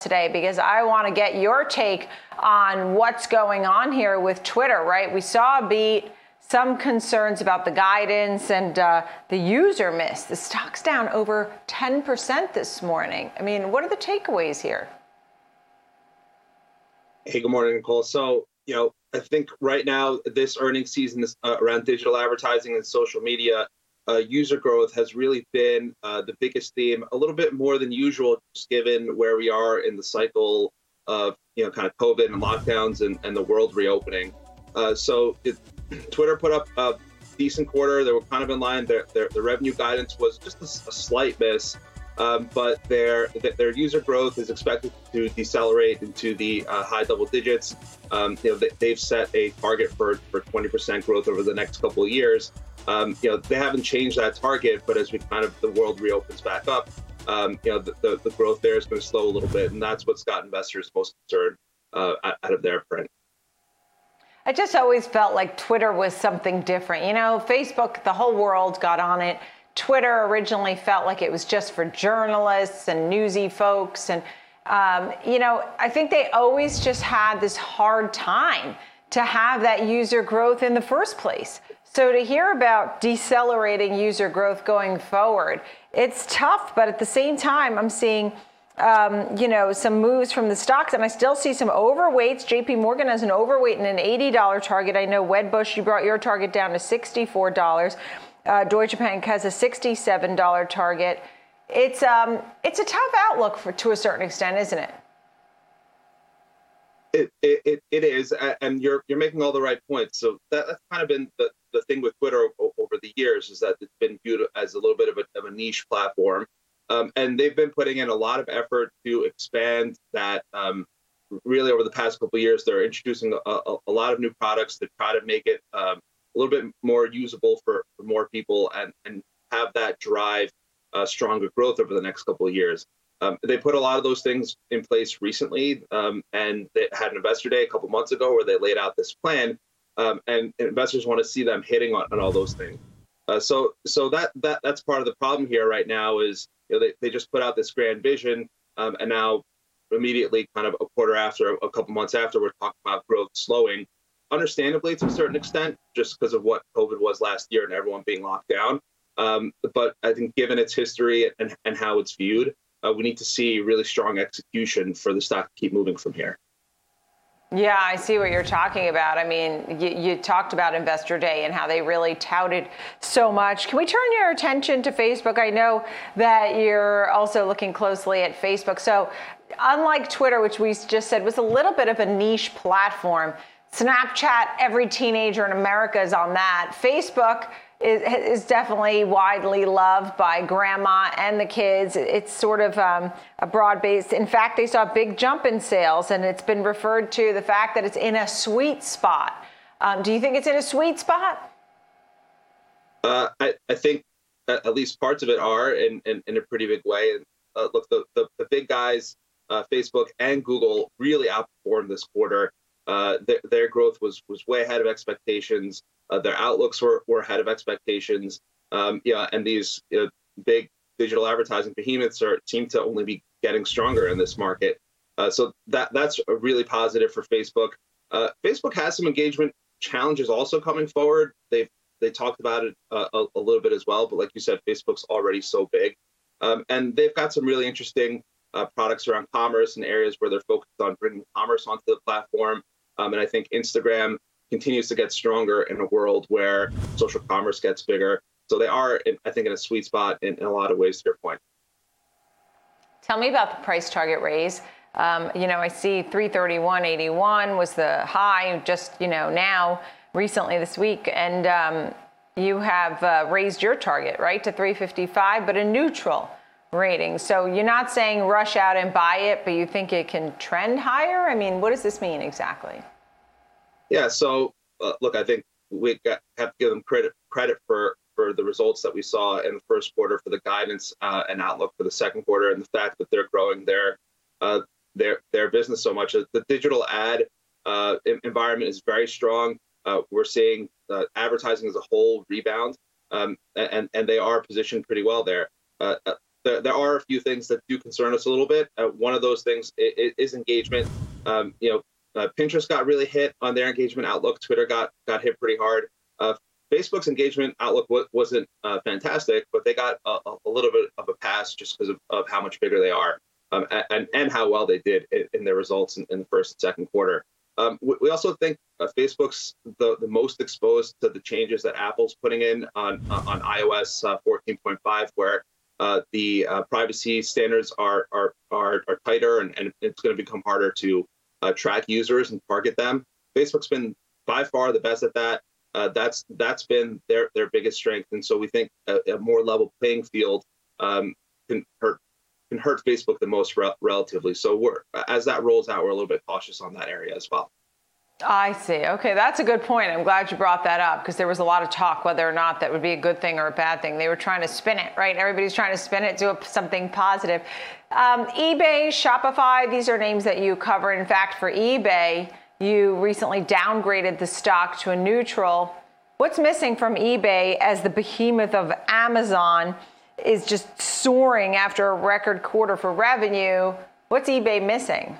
today because I want to get your take on what's going on here with Twitter, right? We saw a beat, some concerns about the guidance and uh, the user miss. The stock's down over 10% this morning. I mean, what are the takeaways here? Hey, good morning, Nicole. So, you know, I think right now, this earnings season is uh, around digital advertising and social media uh, user growth has really been uh, the biggest theme, a little bit more than usual, just given where we are in the cycle of you know kind of COVID and lockdowns and, and the world reopening. Uh, so it, Twitter put up a decent quarter. They were kind of in line. Their their, their revenue guidance was just a, a slight miss, um, but their their user growth is expected to decelerate into the uh, high double digits. Um, you know they, have set a target for for 20% growth over the next couple of years. Um, you know, they haven't changed that target, but as we kind of the world reopens back up, um, you know, the, the, the, growth there is going to slow a little bit, and that's what's got investors most concerned uh, out of their print. I just always felt like Twitter was something different. You know, Facebook, the whole world got on it. Twitter originally felt like it was just for journalists and newsy folks. And, um, you know, I think they always just had this hard time to have that user growth in the first place. So to hear about decelerating user growth going forward, it's tough, but at the same time, I'm seeing um, you know, some moves from the stocks, and I still see some overweights. JP Morgan has an overweight and an $80 target. I know Wedbush, you brought your target down to $64. Uh, Deutsche Bank has a $67 target. It's um, it's a tough outlook for to a certain extent, isn't it? It, it, it is, and you're you're making all the right points. So that, that's kind of been the, the thing with Twitter over the years is that it's been viewed as a little bit of a, of a niche platform. Um, and they've been putting in a lot of effort to expand that. Um, really, over the past couple years, they're introducing a, a, a, lot of new products to try to make it um, a little bit more usable for, for more people and, and have that drive uh, stronger growth over the next couple of years. Um, they put a lot of those things in place recently, um, and they had an investor day a couple months ago where they laid out this plan um, and investors want to see them hitting on, on all those things. Uh, so so that that that's part of the problem here right now is you know, they, they just put out this grand vision um, and now immediately kind of a quarter after a couple months after we're talking about growth slowing understandably to a certain extent just because of what covid was last year and everyone being locked down um, but i think given its history and, and how it's viewed uh, we need to see really strong execution for the stock to keep moving from here yeah, I see what you're talking about. I mean, you, you, talked about Investor Day and how they really touted so much. Can we turn your attention to Facebook? I know that you're also looking closely at Facebook. So, unlike Twitter, which we just said was a little bit of a niche platform, Snapchat, every teenager in America is on that. Facebook, is, is definitely widely loved by grandma and the kids. It's sort of um, a broad base. In fact, they saw a big jump in sales, and it's been referred to the fact that it's in a sweet spot. Um, do you think it's in a sweet spot? Uh, I, I, think at least parts of it are in, in, in a pretty big way. And uh, look, the, the, the, big guys, uh, Facebook and Google, really outperformed this quarter. Uh, their, their growth was was way ahead of expectations. Uh, their outlooks were, were ahead of expectations. Um, yeah, and these you know, big digital advertising behemoths are seem to only be getting stronger in this market. Uh, so that that's really positive for Facebook. Uh, Facebook has some engagement challenges also coming forward. They've they talked about it uh, a, a, little bit as well, but like you said, Facebook's already so big, um, and they've got some really interesting uh, products around commerce and areas where they're focused on bringing commerce onto the platform. Um, and I think Instagram continues to get stronger in a world where social commerce gets bigger. So they are, I think, in a sweet spot in, in, a lot of ways. To your point. Tell me about the price target raise. Um, you know, I see 331.81 was the high just you know now recently this week, and um, you have uh, raised your target right to 355, but a neutral rating. So you're not saying rush out and buy it, but you think it can trend higher? I mean, what does this mean exactly? Yeah. So uh, look, I think we got, have to give them credit credit for for the results that we saw in the first quarter, for the guidance uh, and outlook for the second quarter, and the fact that they're growing their uh, their their business so much. The digital ad uh, environment is very strong. Uh, we're seeing uh, advertising as a whole rebound, um, and and they are positioned pretty well there. there, there are a few things that do concern us a little bit. One of those things is, is engagement. Um, you know, uh, Pinterest got really hit on their engagement outlook. Twitter got got hit pretty hard. Uh, Facebook's engagement outlook w- wasn't uh, fantastic, but they got a, a, little bit of a pass just because of, of how much bigger they are um, and, and how well they did in, in their results in, in, the first and second quarter. Um, we, we, also think uh, Facebook's the, the most exposed to the changes that Apple's putting in on on iOS uh, 14.5, where uh, the uh, privacy standards are are are, are tighter, and, and it's going to become harder to uh, track users and target them. Facebook's been by far the best at that. Uh, that's that's been their their biggest strength, and so we think a, a more level playing field um, can hurt can hurt Facebook the most re- relatively. So we're as that rolls out, we're a little bit cautious on that area as well. I see. Okay, that's a good point. I'm glad you brought that up because there was a lot of talk whether or not that would be a good thing or a bad thing. They were trying to spin it, right? Everybody's trying to spin it to something positive. Um, eBay, Shopify, these are names that you cover. In fact, for eBay, you recently downgraded the stock to a neutral. What's missing from eBay as the behemoth of Amazon is just soaring after a record quarter for revenue? What's eBay missing?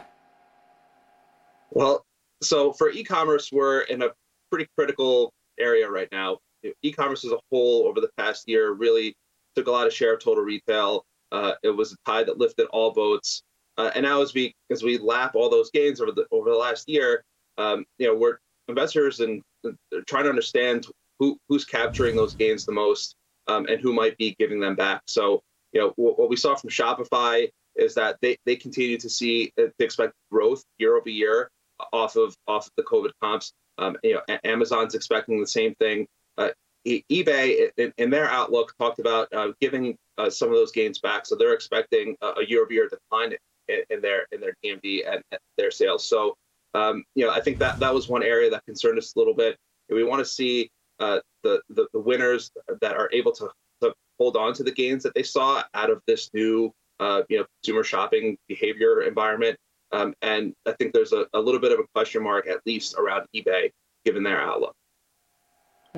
Well, so for e-commerce, we're in a pretty critical area right now. E-commerce as a whole over the past year really took a lot of share of total retail. Uh, it was a tide that lifted all boats. Uh, and now as we as we lap all those gains over the over the last year, um, you know, we're investors and they're trying to understand who who's capturing those gains the most um, and who might be giving them back. So, you know, what, what we saw from Shopify is that they they continue to see uh, they expect growth year over year off of off of the COVID comps. Um, you know, Amazon's expecting the same thing. Uh, e- eBay, in, in, their outlook, talked about uh, giving uh, some of those gains back, so they're expecting a, year-over-year decline in, in, their in their and, and their sales. So, um, you know, I think that that was one area that concerned us a little bit. We want to see uh, the, the, the winners that are able to, to hold on to the gains that they saw out of this new uh, you know consumer shopping behavior environment um, and I think there's a, a little bit of a question mark, at least around eBay, given their outlook.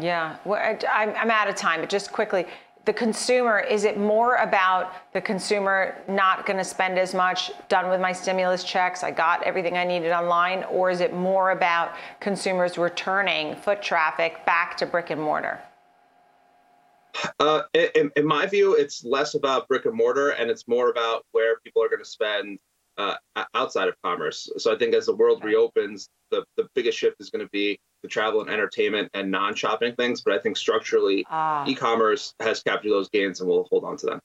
Yeah, well, I, I'm out of time, but just quickly, the consumer, is it more about the consumer not going to spend as much, done with my stimulus checks, I got everything I needed online, or is it more about consumers returning foot traffic back to brick and mortar? Uh, in, in, my view, it's less about brick and mortar and it's more about where people are going to spend uh, outside of commerce. So I think as the world reopens, the, the biggest shift is going to be the travel and entertainment and non-shopping things. But I think structurally, ah. e-commerce has captured those gains and will hold on to them.